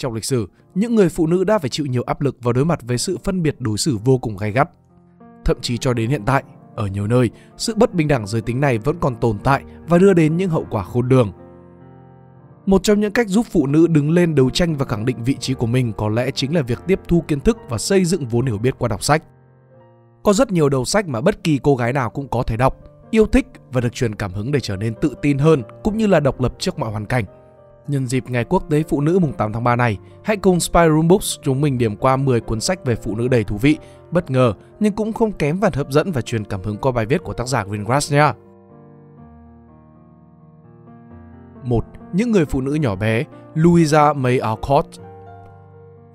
Trong lịch sử, những người phụ nữ đã phải chịu nhiều áp lực và đối mặt với sự phân biệt đối xử vô cùng gay gắt. Thậm chí cho đến hiện tại, ở nhiều nơi, sự bất bình đẳng giới tính này vẫn còn tồn tại và đưa đến những hậu quả khôn lường. Một trong những cách giúp phụ nữ đứng lên đấu tranh và khẳng định vị trí của mình có lẽ chính là việc tiếp thu kiến thức và xây dựng vốn hiểu biết qua đọc sách. Có rất nhiều đầu sách mà bất kỳ cô gái nào cũng có thể đọc, yêu thích và được truyền cảm hứng để trở nên tự tin hơn cũng như là độc lập trước mọi hoàn cảnh. Nhân dịp Ngày Quốc tế Phụ nữ mùng 8 tháng 3 này, hãy cùng Spy Room Books chúng mình điểm qua 10 cuốn sách về phụ nữ đầy thú vị, bất ngờ nhưng cũng không kém phần hấp dẫn và truyền cảm hứng qua bài viết của tác giả Greengrass nha. 1. Những người phụ nữ nhỏ bé, Louisa May Alcott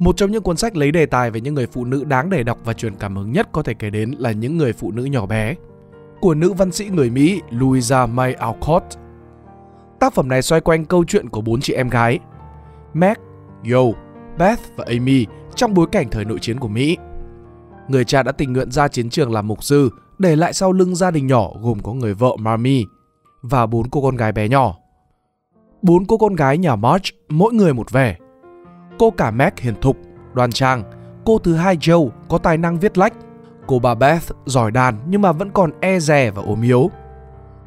một trong những cuốn sách lấy đề tài về những người phụ nữ đáng để đọc và truyền cảm hứng nhất có thể kể đến là Những người phụ nữ nhỏ bé của nữ văn sĩ người Mỹ Louisa May Alcott. Tác phẩm này xoay quanh câu chuyện của bốn chị em gái Meg, Yo, Beth và Amy trong bối cảnh thời nội chiến của Mỹ. Người cha đã tình nguyện ra chiến trường làm mục sư, để lại sau lưng gia đình nhỏ gồm có người vợ Marmy và bốn cô con gái bé nhỏ. Bốn cô con gái nhà March mỗi người một vẻ. Cô cả Meg hiền thục, đoan trang. Cô thứ hai Joe có tài năng viết lách. Cô bà Beth giỏi đàn nhưng mà vẫn còn e dè và ốm yếu.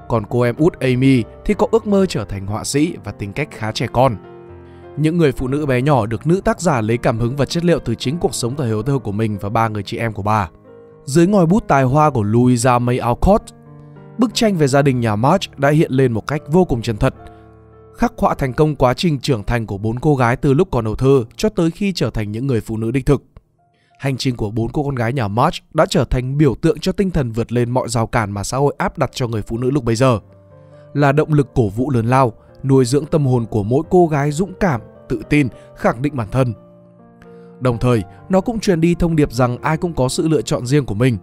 Còn cô em út Amy thì có ước mơ trở thành họa sĩ và tính cách khá trẻ con. Những người phụ nữ bé nhỏ được nữ tác giả lấy cảm hứng và chất liệu từ chính cuộc sống thời hiếu thơ của mình và ba người chị em của bà. Dưới ngòi bút tài hoa của Louisa May Alcott, bức tranh về gia đình nhà March đã hiện lên một cách vô cùng chân thật, khắc họa thành công quá trình trưởng thành của bốn cô gái từ lúc còn đầu thơ cho tới khi trở thành những người phụ nữ đích thực. Hành trình của bốn cô con gái nhà March đã trở thành biểu tượng cho tinh thần vượt lên mọi rào cản mà xã hội áp đặt cho người phụ nữ lúc bấy giờ. Là động lực cổ vũ lớn lao, nuôi dưỡng tâm hồn của mỗi cô gái dũng cảm, tự tin, khẳng định bản thân. Đồng thời, nó cũng truyền đi thông điệp rằng ai cũng có sự lựa chọn riêng của mình.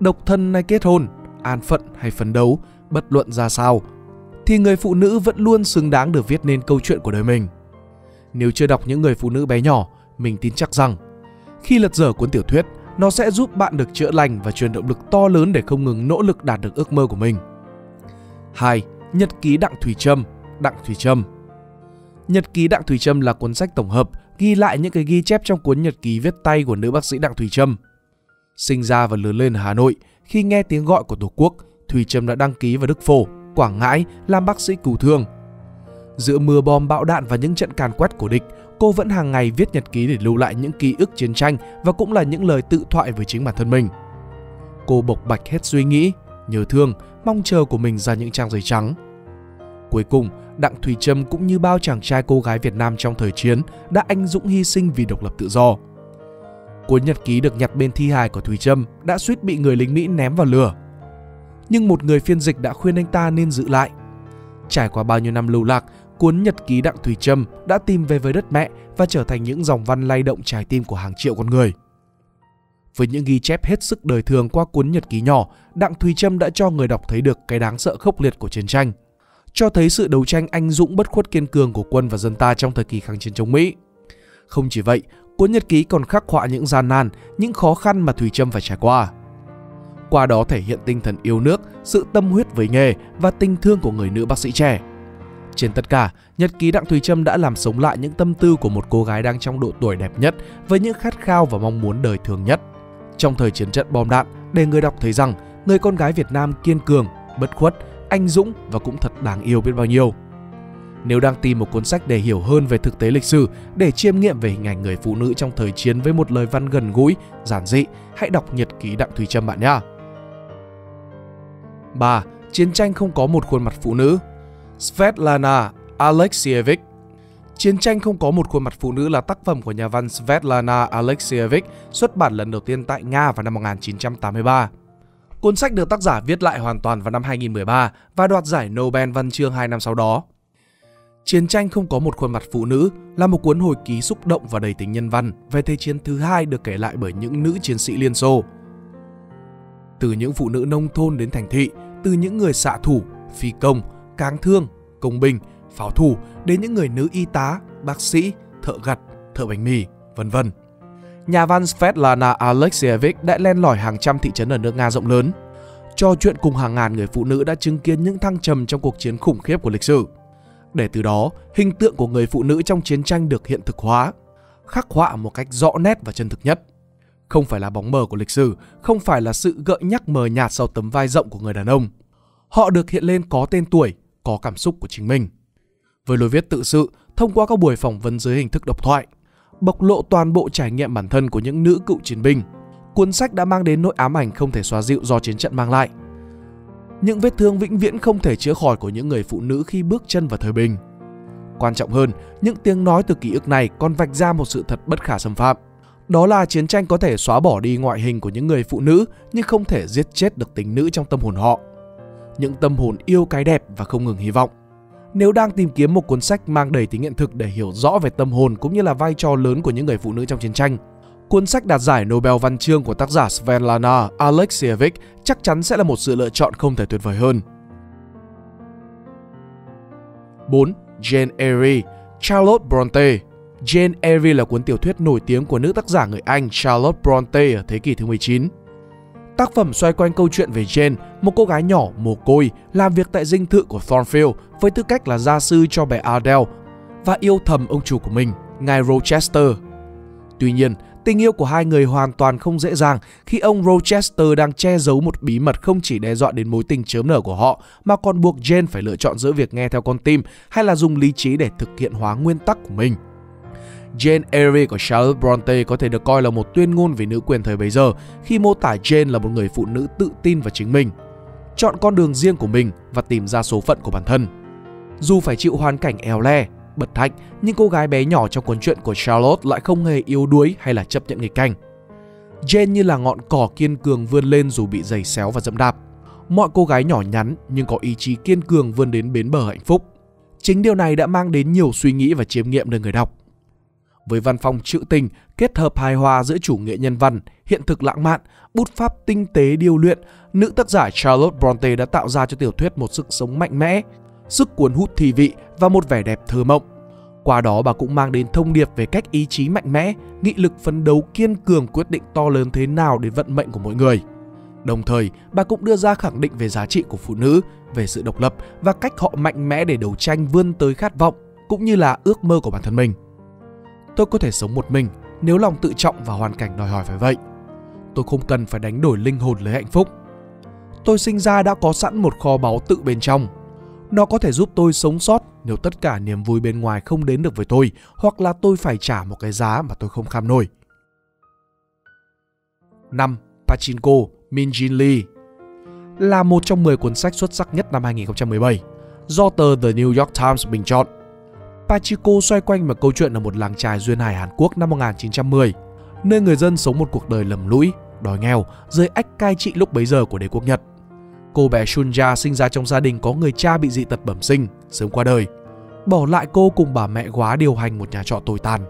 Độc thân hay kết hôn, an phận hay phấn đấu, bất luận ra sao, thì người phụ nữ vẫn luôn xứng đáng được viết nên câu chuyện của đời mình. Nếu chưa đọc những người phụ nữ bé nhỏ, mình tin chắc rằng khi lật dở cuốn tiểu thuyết, nó sẽ giúp bạn được chữa lành và truyền động lực to lớn để không ngừng nỗ lực đạt được ước mơ của mình. 2. Nhật ký Đặng Thùy Trâm, Đặng Thùy Trâm Nhật ký Đặng Thùy Trâm là cuốn sách tổng hợp ghi lại những cái ghi chép trong cuốn nhật ký viết tay của nữ bác sĩ Đặng Thùy Trâm. Sinh ra và lớn lên ở Hà Nội, khi nghe tiếng gọi của Tổ quốc, Thùy Trâm đã đăng ký vào Đức Phổ, Quảng Ngãi làm bác sĩ cứu thương. Giữa mưa bom bão đạn và những trận càn quét của địch, cô vẫn hàng ngày viết nhật ký để lưu lại những ký ức chiến tranh và cũng là những lời tự thoại với chính bản thân mình. Cô bộc bạch hết suy nghĩ, nhớ thương, mong chờ của mình ra những trang giấy trắng. Cuối cùng, Đặng Thùy Trâm cũng như bao chàng trai cô gái Việt Nam trong thời chiến đã anh dũng hy sinh vì độc lập tự do. Cuốn nhật ký được nhặt bên thi hài của Thùy Trâm đã suýt bị người lính Mỹ ném vào lửa. Nhưng một người phiên dịch đã khuyên anh ta nên giữ lại. Trải qua bao nhiêu năm lưu lạc, cuốn nhật ký Đặng Thùy Trâm đã tìm về với đất mẹ và trở thành những dòng văn lay động trái tim của hàng triệu con người. Với những ghi chép hết sức đời thường qua cuốn nhật ký nhỏ, Đặng Thùy Trâm đã cho người đọc thấy được cái đáng sợ khốc liệt của chiến tranh – cho thấy sự đấu tranh anh dũng bất khuất kiên cường của quân và dân ta trong thời kỳ kháng chiến chống Mỹ. Không chỉ vậy, cuốn nhật ký còn khắc họa những gian nan, những khó khăn mà Thùy Trâm phải trải qua. Qua đó thể hiện tinh thần yêu nước, sự tâm huyết với nghề và tình thương của người nữ bác sĩ trẻ. Trên tất cả, nhật ký Đặng Thùy Trâm đã làm sống lại những tâm tư của một cô gái đang trong độ tuổi đẹp nhất với những khát khao và mong muốn đời thường nhất. Trong thời chiến trận bom đạn, để người đọc thấy rằng người con gái Việt Nam kiên cường, bất khuất anh dũng và cũng thật đáng yêu biết bao nhiêu. Nếu đang tìm một cuốn sách để hiểu hơn về thực tế lịch sử, để chiêm nghiệm về hình ảnh người phụ nữ trong thời chiến với một lời văn gần gũi, giản dị, hãy đọc nhật ký Đặng Thùy Trâm bạn nhé. 3. Chiến tranh không có một khuôn mặt phụ nữ Svetlana Alexievich Chiến tranh không có một khuôn mặt phụ nữ là tác phẩm của nhà văn Svetlana Alexievich xuất bản lần đầu tiên tại Nga vào năm 1983. Cuốn sách được tác giả viết lại hoàn toàn vào năm 2013 và đoạt giải Nobel văn chương 2 năm sau đó. Chiến tranh không có một khuôn mặt phụ nữ là một cuốn hồi ký xúc động và đầy tính nhân văn về thế chiến thứ hai được kể lại bởi những nữ chiến sĩ Liên Xô. Từ những phụ nữ nông thôn đến thành thị, từ những người xạ thủ, phi công, cáng thương, công binh, pháo thủ đến những người nữ y tá, bác sĩ, thợ gặt, thợ bánh mì, vân vân nhà văn Svetlana Alexievich đã len lỏi hàng trăm thị trấn ở nước Nga rộng lớn. Trò chuyện cùng hàng ngàn người phụ nữ đã chứng kiến những thăng trầm trong cuộc chiến khủng khiếp của lịch sử. để từ đó hình tượng của người phụ nữ trong chiến tranh được hiện thực hóa, khắc họa một cách rõ nét và chân thực nhất. Không phải là bóng mờ của lịch sử, không phải là sự gợi nhắc mờ nhạt sau tấm vai rộng của người đàn ông. Họ được hiện lên có tên tuổi, có cảm xúc của chính mình. Với lối viết tự sự, thông qua các buổi phỏng vấn dưới hình thức độc thoại, bộc lộ toàn bộ trải nghiệm bản thân của những nữ cựu chiến binh. Cuốn sách đã mang đến nỗi ám ảnh không thể xóa dịu do chiến trận mang lại. Những vết thương vĩnh viễn không thể chữa khỏi của những người phụ nữ khi bước chân vào thời bình. Quan trọng hơn, những tiếng nói từ ký ức này còn vạch ra một sự thật bất khả xâm phạm. Đó là chiến tranh có thể xóa bỏ đi ngoại hình của những người phụ nữ nhưng không thể giết chết được tính nữ trong tâm hồn họ. Những tâm hồn yêu cái đẹp và không ngừng hy vọng. Nếu đang tìm kiếm một cuốn sách mang đầy tính hiện thực để hiểu rõ về tâm hồn cũng như là vai trò lớn của những người phụ nữ trong chiến tranh, cuốn sách đạt giải Nobel Văn chương của tác giả Svetlana Alexievich chắc chắn sẽ là một sự lựa chọn không thể tuyệt vời hơn. 4. Jane Eyre, Charlotte Bronte Jane Eyre là cuốn tiểu thuyết nổi tiếng của nữ tác giả người Anh Charlotte Bronte ở thế kỷ thứ 19. Tác phẩm xoay quanh câu chuyện về Jane, một cô gái nhỏ mồ côi làm việc tại dinh thự của Thornfield với tư cách là gia sư cho bé Adele và yêu thầm ông chủ của mình, ngài Rochester. Tuy nhiên, tình yêu của hai người hoàn toàn không dễ dàng khi ông Rochester đang che giấu một bí mật không chỉ đe dọa đến mối tình chớm nở của họ mà còn buộc Jane phải lựa chọn giữa việc nghe theo con tim hay là dùng lý trí để thực hiện hóa nguyên tắc của mình. Jane Eyre của Charlotte Bronte có thể được coi là một tuyên ngôn về nữ quyền thời bấy giờ khi mô tả Jane là một người phụ nữ tự tin vào chính mình, chọn con đường riêng của mình và tìm ra số phận của bản thân. Dù phải chịu hoàn cảnh eo le, bất hạnh, nhưng cô gái bé nhỏ trong cuốn truyện của Charlotte lại không hề yếu đuối hay là chấp nhận nghịch cảnh. Jane như là ngọn cỏ kiên cường vươn lên dù bị giày xéo và dẫm đạp. Mọi cô gái nhỏ nhắn nhưng có ý chí kiên cường vươn đến bến bờ hạnh phúc. Chính điều này đã mang đến nhiều suy nghĩ và chiêm nghiệm nơi người đọc với văn phong trữ tình kết hợp hài hòa giữa chủ nghĩa nhân văn, hiện thực lãng mạn, bút pháp tinh tế điêu luyện, nữ tác giả Charlotte Bronte đã tạo ra cho tiểu thuyết một sức sống mạnh mẽ, sức cuốn hút thi vị và một vẻ đẹp thơ mộng. Qua đó bà cũng mang đến thông điệp về cách ý chí mạnh mẽ, nghị lực phấn đấu kiên cường quyết định to lớn thế nào đến vận mệnh của mỗi người. Đồng thời, bà cũng đưa ra khẳng định về giá trị của phụ nữ, về sự độc lập và cách họ mạnh mẽ để đấu tranh vươn tới khát vọng cũng như là ước mơ của bản thân mình tôi có thể sống một mình nếu lòng tự trọng và hoàn cảnh đòi hỏi phải vậy. Tôi không cần phải đánh đổi linh hồn lấy hạnh phúc. Tôi sinh ra đã có sẵn một kho báu tự bên trong. Nó có thể giúp tôi sống sót nếu tất cả niềm vui bên ngoài không đến được với tôi hoặc là tôi phải trả một cái giá mà tôi không kham nổi. 5. Pachinko, Min Jin Lee là một trong 10 cuốn sách xuất sắc nhất năm 2017 do tờ The New York Times bình chọn Pachiko xoay quanh một câu chuyện ở một làng trài duyên hải Hàn Quốc năm 1910, nơi người dân sống một cuộc đời lầm lũi, đói nghèo dưới ách cai trị lúc bấy giờ của đế quốc Nhật. Cô bé Shunja sinh ra trong gia đình có người cha bị dị tật bẩm sinh, sớm qua đời. Bỏ lại cô cùng bà mẹ quá điều hành một nhà trọ tồi tàn.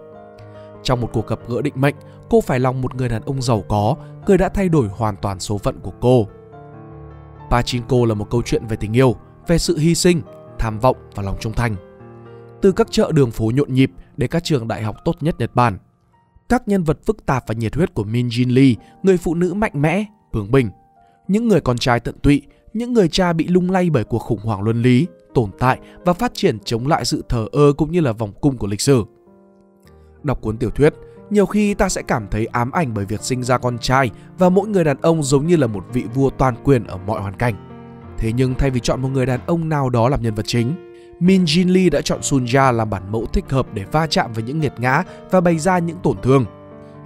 Trong một cuộc gặp gỡ định mệnh, cô phải lòng một người đàn ông giàu có, người đã thay đổi hoàn toàn số phận của cô. Pachinko là một câu chuyện về tình yêu, về sự hy sinh, tham vọng và lòng trung thành từ các chợ đường phố nhộn nhịp đến các trường đại học tốt nhất Nhật Bản. Các nhân vật phức tạp và nhiệt huyết của Min Jin Lee, người phụ nữ mạnh mẽ, bướng bỉnh. Những người con trai tận tụy, những người cha bị lung lay bởi cuộc khủng hoảng luân lý, tồn tại và phát triển chống lại sự thờ ơ cũng như là vòng cung của lịch sử. Đọc cuốn tiểu thuyết, nhiều khi ta sẽ cảm thấy ám ảnh bởi việc sinh ra con trai và mỗi người đàn ông giống như là một vị vua toàn quyền ở mọi hoàn cảnh. Thế nhưng thay vì chọn một người đàn ông nào đó làm nhân vật chính, Min Jin Lee đã chọn Sunja làm bản mẫu thích hợp để va chạm với những nghiệt ngã và bày ra những tổn thương.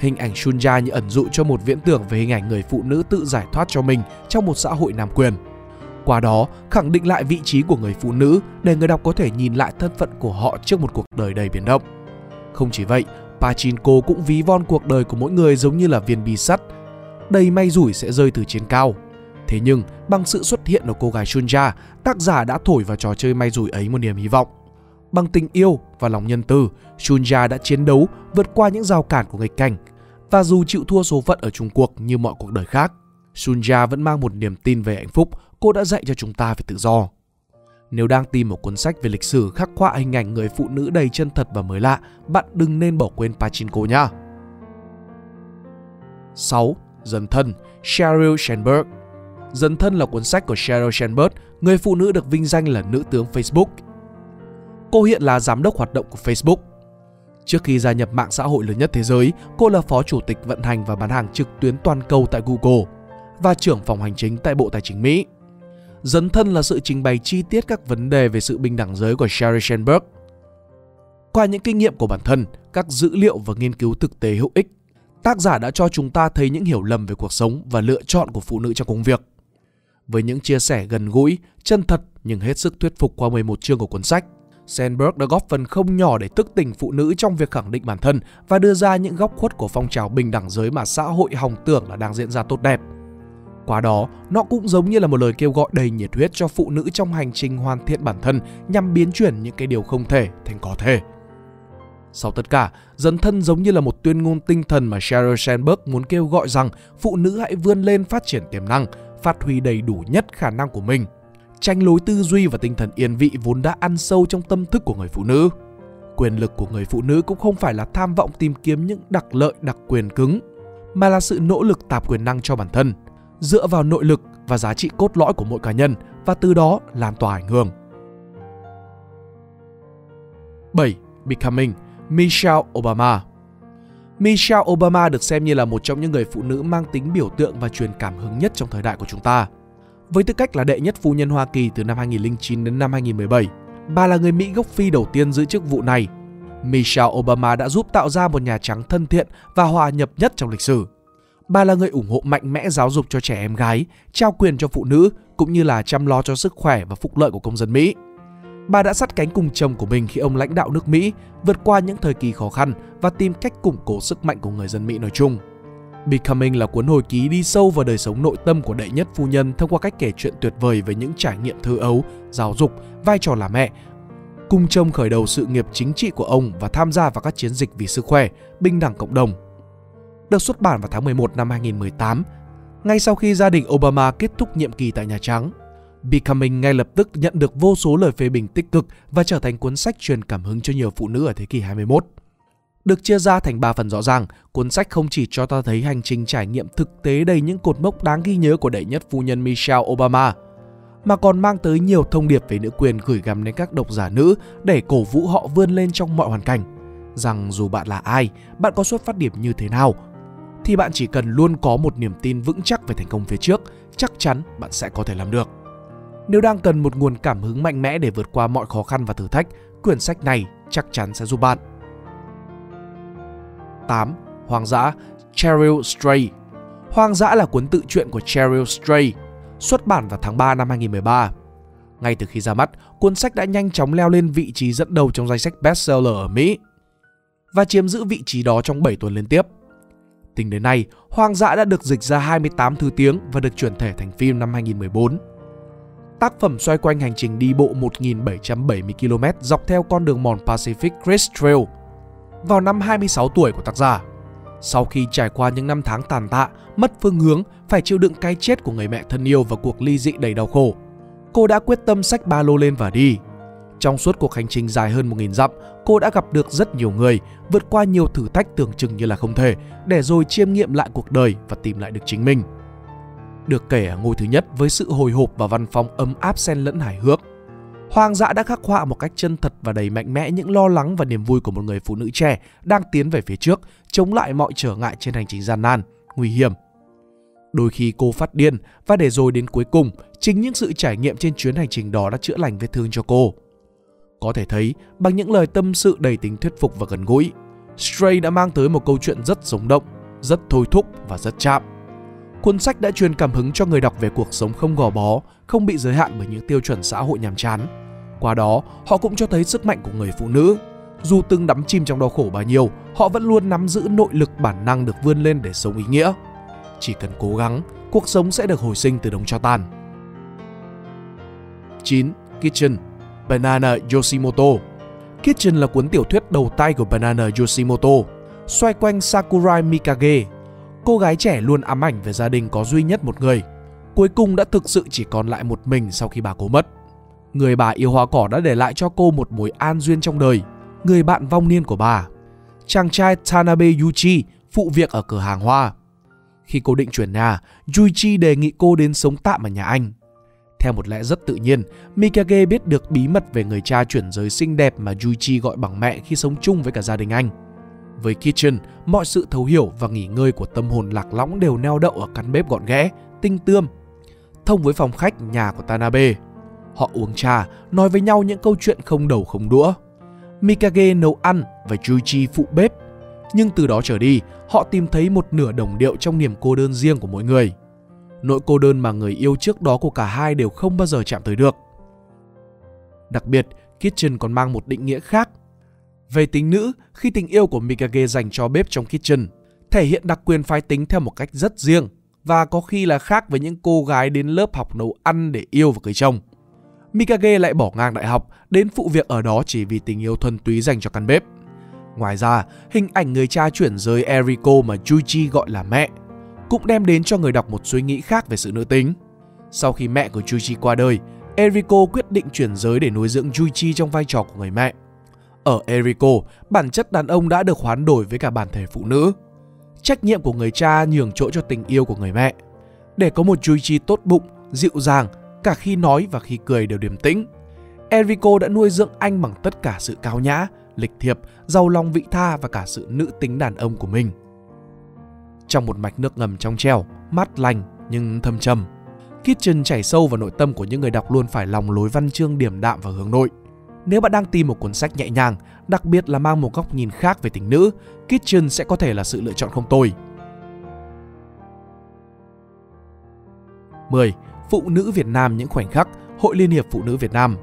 Hình ảnh Sunja như ẩn dụ cho một viễn tưởng về hình ảnh người phụ nữ tự giải thoát cho mình trong một xã hội nam quyền. Qua đó, khẳng định lại vị trí của người phụ nữ để người đọc có thể nhìn lại thân phận của họ trước một cuộc đời đầy biến động. Không chỉ vậy, Pachinko cũng ví von cuộc đời của mỗi người giống như là viên bi sắt, đầy may rủi sẽ rơi từ trên cao. Thế nhưng, bằng sự xuất hiện của cô gái Shunja, tác giả đã thổi vào trò chơi may rủi ấy một niềm hy vọng. Bằng tình yêu và lòng nhân từ, Shunja đã chiến đấu vượt qua những rào cản của nghịch cảnh. Và dù chịu thua số phận ở chung cuộc như mọi cuộc đời khác, Shunja vẫn mang một niềm tin về hạnh phúc cô đã dạy cho chúng ta về tự do. Nếu đang tìm một cuốn sách về lịch sử khắc họa hình ảnh người phụ nữ đầy chân thật và mới lạ, bạn đừng nên bỏ quên Pachinko nha. 6. Dần thân Sheryl Sandberg Dần thân là cuốn sách của Sheryl Sandberg, người phụ nữ được vinh danh là nữ tướng Facebook. Cô hiện là giám đốc hoạt động của Facebook. Trước khi gia nhập mạng xã hội lớn nhất thế giới, cô là phó chủ tịch vận hành và bán hàng trực tuyến toàn cầu tại Google và trưởng phòng hành chính tại Bộ Tài chính Mỹ. Dấn thân là sự trình bày chi tiết các vấn đề về sự bình đẳng giới của Sheryl Sandberg. Qua những kinh nghiệm của bản thân, các dữ liệu và nghiên cứu thực tế hữu ích, tác giả đã cho chúng ta thấy những hiểu lầm về cuộc sống và lựa chọn của phụ nữ trong công việc. Với những chia sẻ gần gũi, chân thật nhưng hết sức thuyết phục qua 11 chương của cuốn sách, Sandberg đã góp phần không nhỏ để thức tỉnh phụ nữ trong việc khẳng định bản thân và đưa ra những góc khuất của phong trào bình đẳng giới mà xã hội hòng tưởng là đang diễn ra tốt đẹp. Qua đó, nó cũng giống như là một lời kêu gọi đầy nhiệt huyết cho phụ nữ trong hành trình hoàn thiện bản thân nhằm biến chuyển những cái điều không thể thành có thể. Sau tất cả, dấn thân giống như là một tuyên ngôn tinh thần mà Sheryl Sandberg muốn kêu gọi rằng phụ nữ hãy vươn lên phát triển tiềm năng, phát huy đầy đủ nhất khả năng của mình. Tranh lối tư duy và tinh thần yên vị vốn đã ăn sâu trong tâm thức của người phụ nữ. Quyền lực của người phụ nữ cũng không phải là tham vọng tìm kiếm những đặc lợi đặc quyền cứng, mà là sự nỗ lực tạp quyền năng cho bản thân, dựa vào nội lực và giá trị cốt lõi của mỗi cá nhân và từ đó lan tỏa ảnh hưởng. 7. Becoming Michelle Obama Michelle Obama được xem như là một trong những người phụ nữ mang tính biểu tượng và truyền cảm hứng nhất trong thời đại của chúng ta. Với tư cách là đệ nhất phu nhân Hoa Kỳ từ năm 2009 đến năm 2017, bà là người Mỹ gốc Phi đầu tiên giữ chức vụ này. Michelle Obama đã giúp tạo ra một Nhà Trắng thân thiện và hòa nhập nhất trong lịch sử. Bà là người ủng hộ mạnh mẽ giáo dục cho trẻ em gái, trao quyền cho phụ nữ cũng như là chăm lo cho sức khỏe và phúc lợi của công dân Mỹ. Bà đã sát cánh cùng chồng của mình khi ông lãnh đạo nước Mỹ, vượt qua những thời kỳ khó khăn và tìm cách củng cố sức mạnh của người dân Mỹ nói chung. Becoming là cuốn hồi ký đi sâu vào đời sống nội tâm của đệ nhất phu nhân thông qua cách kể chuyện tuyệt vời về những trải nghiệm thơ ấu, giáo dục, vai trò là mẹ, cùng chồng khởi đầu sự nghiệp chính trị của ông và tham gia vào các chiến dịch vì sức khỏe, bình đẳng cộng đồng. Được xuất bản vào tháng 11 năm 2018, ngay sau khi gia đình Obama kết thúc nhiệm kỳ tại Nhà Trắng. Becoming ngay lập tức nhận được vô số lời phê bình tích cực và trở thành cuốn sách truyền cảm hứng cho nhiều phụ nữ ở thế kỷ 21. Được chia ra thành 3 phần rõ ràng, cuốn sách không chỉ cho ta thấy hành trình trải nghiệm thực tế đầy những cột mốc đáng ghi nhớ của đệ nhất phu nhân Michelle Obama, mà còn mang tới nhiều thông điệp về nữ quyền gửi gắm đến các độc giả nữ để cổ vũ họ vươn lên trong mọi hoàn cảnh. Rằng dù bạn là ai, bạn có xuất phát điểm như thế nào, thì bạn chỉ cần luôn có một niềm tin vững chắc về thành công phía trước, chắc chắn bạn sẽ có thể làm được. Nếu đang cần một nguồn cảm hứng mạnh mẽ để vượt qua mọi khó khăn và thử thách, quyển sách này chắc chắn sẽ giúp bạn. 8. hoàng dã Cheryl Stray Hoang dã là cuốn tự truyện của Cheryl Stray, xuất bản vào tháng 3 năm 2013. Ngay từ khi ra mắt, cuốn sách đã nhanh chóng leo lên vị trí dẫn đầu trong danh sách bestseller ở Mỹ và chiếm giữ vị trí đó trong 7 tuần liên tiếp. Tính đến nay, Hoang dã đã được dịch ra 28 thứ tiếng và được chuyển thể thành phim năm 2014. Tác phẩm xoay quanh hành trình đi bộ 1.770 km dọc theo con đường mòn Pacific Crest Trail vào năm 26 tuổi của tác giả. Sau khi trải qua những năm tháng tàn tạ, mất phương hướng, phải chịu đựng cái chết của người mẹ thân yêu và cuộc ly dị đầy đau khổ, cô đã quyết tâm xách ba lô lên và đi. Trong suốt cuộc hành trình dài hơn 1.000 dặm, cô đã gặp được rất nhiều người, vượt qua nhiều thử thách tưởng chừng như là không thể, để rồi chiêm nghiệm lại cuộc đời và tìm lại được chính mình được kể ở ngôi thứ nhất với sự hồi hộp và văn phòng ấm áp xen lẫn hài hước. Hoang dã đã khắc họa một cách chân thật và đầy mạnh mẽ những lo lắng và niềm vui của một người phụ nữ trẻ đang tiến về phía trước, chống lại mọi trở ngại trên hành trình gian nan, nguy hiểm. Đôi khi cô phát điên và để rồi đến cuối cùng, chính những sự trải nghiệm trên chuyến hành trình đó đã chữa lành vết thương cho cô. Có thể thấy, bằng những lời tâm sự đầy tính thuyết phục và gần gũi, Stray đã mang tới một câu chuyện rất sống động, rất thôi thúc và rất chạm. Cuốn sách đã truyền cảm hứng cho người đọc về cuộc sống không gò bó, không bị giới hạn bởi những tiêu chuẩn xã hội nhàm chán. Qua đó, họ cũng cho thấy sức mạnh của người phụ nữ. Dù từng đắm chìm trong đau khổ bao nhiêu, họ vẫn luôn nắm giữ nội lực bản năng được vươn lên để sống ý nghĩa. Chỉ cần cố gắng, cuộc sống sẽ được hồi sinh từ đống cho tàn. 9. Kitchen Banana Yoshimoto Kitchen là cuốn tiểu thuyết đầu tay của Banana Yoshimoto, xoay quanh Sakurai Mikage, cô gái trẻ luôn ám ảnh về gia đình có duy nhất một người. Cuối cùng đã thực sự chỉ còn lại một mình sau khi bà cố mất. Người bà yêu hoa cỏ đã để lại cho cô một mối an duyên trong đời, người bạn vong niên của bà. Chàng trai Tanabe Yuchi phụ việc ở cửa hàng hoa. Khi cô định chuyển nhà, Yuichi đề nghị cô đến sống tạm ở nhà anh. Theo một lẽ rất tự nhiên, Mikage biết được bí mật về người cha chuyển giới xinh đẹp mà Juichi gọi bằng mẹ khi sống chung với cả gia đình anh. Với Kitchen, mọi sự thấu hiểu và nghỉ ngơi của tâm hồn lạc lõng đều neo đậu ở căn bếp gọn ghẽ, tinh tươm. Thông với phòng khách nhà của Tanabe, họ uống trà, nói với nhau những câu chuyện không đầu không đũa. Mikage nấu ăn và Juichi phụ bếp. Nhưng từ đó trở đi, họ tìm thấy một nửa đồng điệu trong niềm cô đơn riêng của mỗi người. Nỗi cô đơn mà người yêu trước đó của cả hai đều không bao giờ chạm tới được. Đặc biệt, Kitchen còn mang một định nghĩa khác. Về tính nữ, khi tình yêu của Mikage dành cho bếp trong Kitchen, thể hiện đặc quyền phái tính theo một cách rất riêng và có khi là khác với những cô gái đến lớp học nấu ăn để yêu và cưới chồng. Mikage lại bỏ ngang đại học, đến phụ việc ở đó chỉ vì tình yêu thuần túy dành cho căn bếp. Ngoài ra, hình ảnh người cha chuyển giới Eriko mà Juji gọi là mẹ cũng đem đến cho người đọc một suy nghĩ khác về sự nữ tính. Sau khi mẹ của Juji qua đời, Eriko quyết định chuyển giới để nuôi dưỡng Juji trong vai trò của người mẹ. Ở Eriko, bản chất đàn ông đã được hoán đổi với cả bản thể phụ nữ. Trách nhiệm của người cha nhường chỗ cho tình yêu của người mẹ. Để có một Juichi tốt bụng, dịu dàng, cả khi nói và khi cười đều điềm tĩnh. Enrico đã nuôi dưỡng anh bằng tất cả sự cao nhã, lịch thiệp, giàu lòng vị tha và cả sự nữ tính đàn ông của mình. Trong một mạch nước ngầm trong treo, mát lành nhưng thâm trầm, Kitchen chảy sâu vào nội tâm của những người đọc luôn phải lòng lối văn chương điểm đạm và hướng nội. Nếu bạn đang tìm một cuốn sách nhẹ nhàng, đặc biệt là mang một góc nhìn khác về tình nữ, Kitchen sẽ có thể là sự lựa chọn không tồi. 10. Phụ nữ Việt Nam những khoảnh khắc, Hội Liên hiệp Phụ nữ Việt Nam.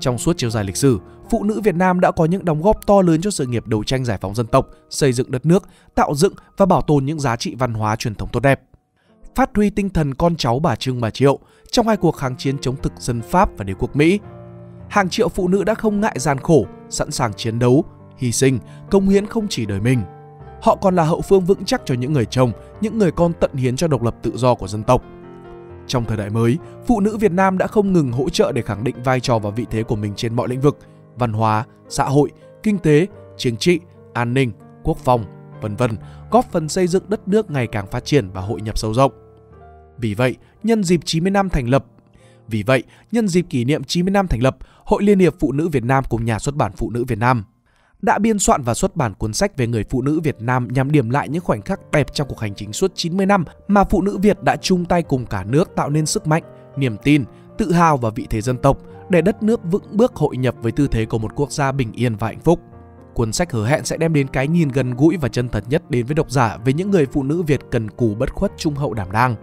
Trong suốt chiều dài lịch sử, phụ nữ Việt Nam đã có những đóng góp to lớn cho sự nghiệp đấu tranh giải phóng dân tộc, xây dựng đất nước, tạo dựng và bảo tồn những giá trị văn hóa truyền thống tốt đẹp. Phát huy tinh thần con cháu bà Trưng bà Triệu trong hai cuộc kháng chiến chống thực dân Pháp và đế quốc Mỹ. Hàng triệu phụ nữ đã không ngại gian khổ, sẵn sàng chiến đấu, hy sinh, công hiến không chỉ đời mình. Họ còn là hậu phương vững chắc cho những người chồng, những người con tận hiến cho độc lập tự do của dân tộc – trong thời đại mới, phụ nữ Việt Nam đã không ngừng hỗ trợ để khẳng định vai trò và vị thế của mình trên mọi lĩnh vực, văn hóa, xã hội, kinh tế, chính trị, an ninh, quốc phòng, vân vân, góp phần xây dựng đất nước ngày càng phát triển và hội nhập sâu rộng. Vì vậy, nhân dịp 90 năm thành lập, vì vậy, nhân dịp kỷ niệm 90 năm thành lập, Hội Liên hiệp Phụ nữ Việt Nam cùng Nhà xuất bản Phụ nữ Việt Nam đã biên soạn và xuất bản cuốn sách về người phụ nữ Việt Nam nhằm điểm lại những khoảnh khắc đẹp trong cuộc hành trình suốt 90 năm mà phụ nữ Việt đã chung tay cùng cả nước tạo nên sức mạnh, niềm tin, tự hào và vị thế dân tộc để đất nước vững bước hội nhập với tư thế của một quốc gia bình yên và hạnh phúc. Cuốn sách hứa hẹn sẽ đem đến cái nhìn gần gũi và chân thật nhất đến với độc giả về những người phụ nữ Việt cần cù bất khuất trung hậu đảm đang.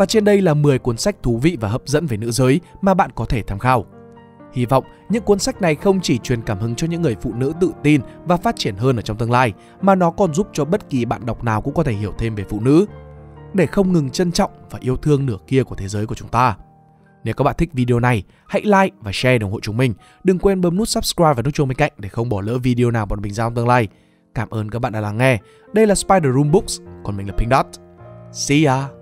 Và trên đây là 10 cuốn sách thú vị và hấp dẫn về nữ giới mà bạn có thể tham khảo. Hy vọng những cuốn sách này không chỉ truyền cảm hứng cho những người phụ nữ tự tin và phát triển hơn ở trong tương lai, mà nó còn giúp cho bất kỳ bạn đọc nào cũng có thể hiểu thêm về phụ nữ, để không ngừng trân trọng và yêu thương nửa kia của thế giới của chúng ta. Nếu các bạn thích video này, hãy like và share để ủng hộ chúng mình. Đừng quên bấm nút subscribe và nút chuông bên cạnh để không bỏ lỡ video nào bọn mình ra trong tương lai. Cảm ơn các bạn đã lắng nghe. Đây là Spider Room Books, còn mình là Pink Dot. See ya!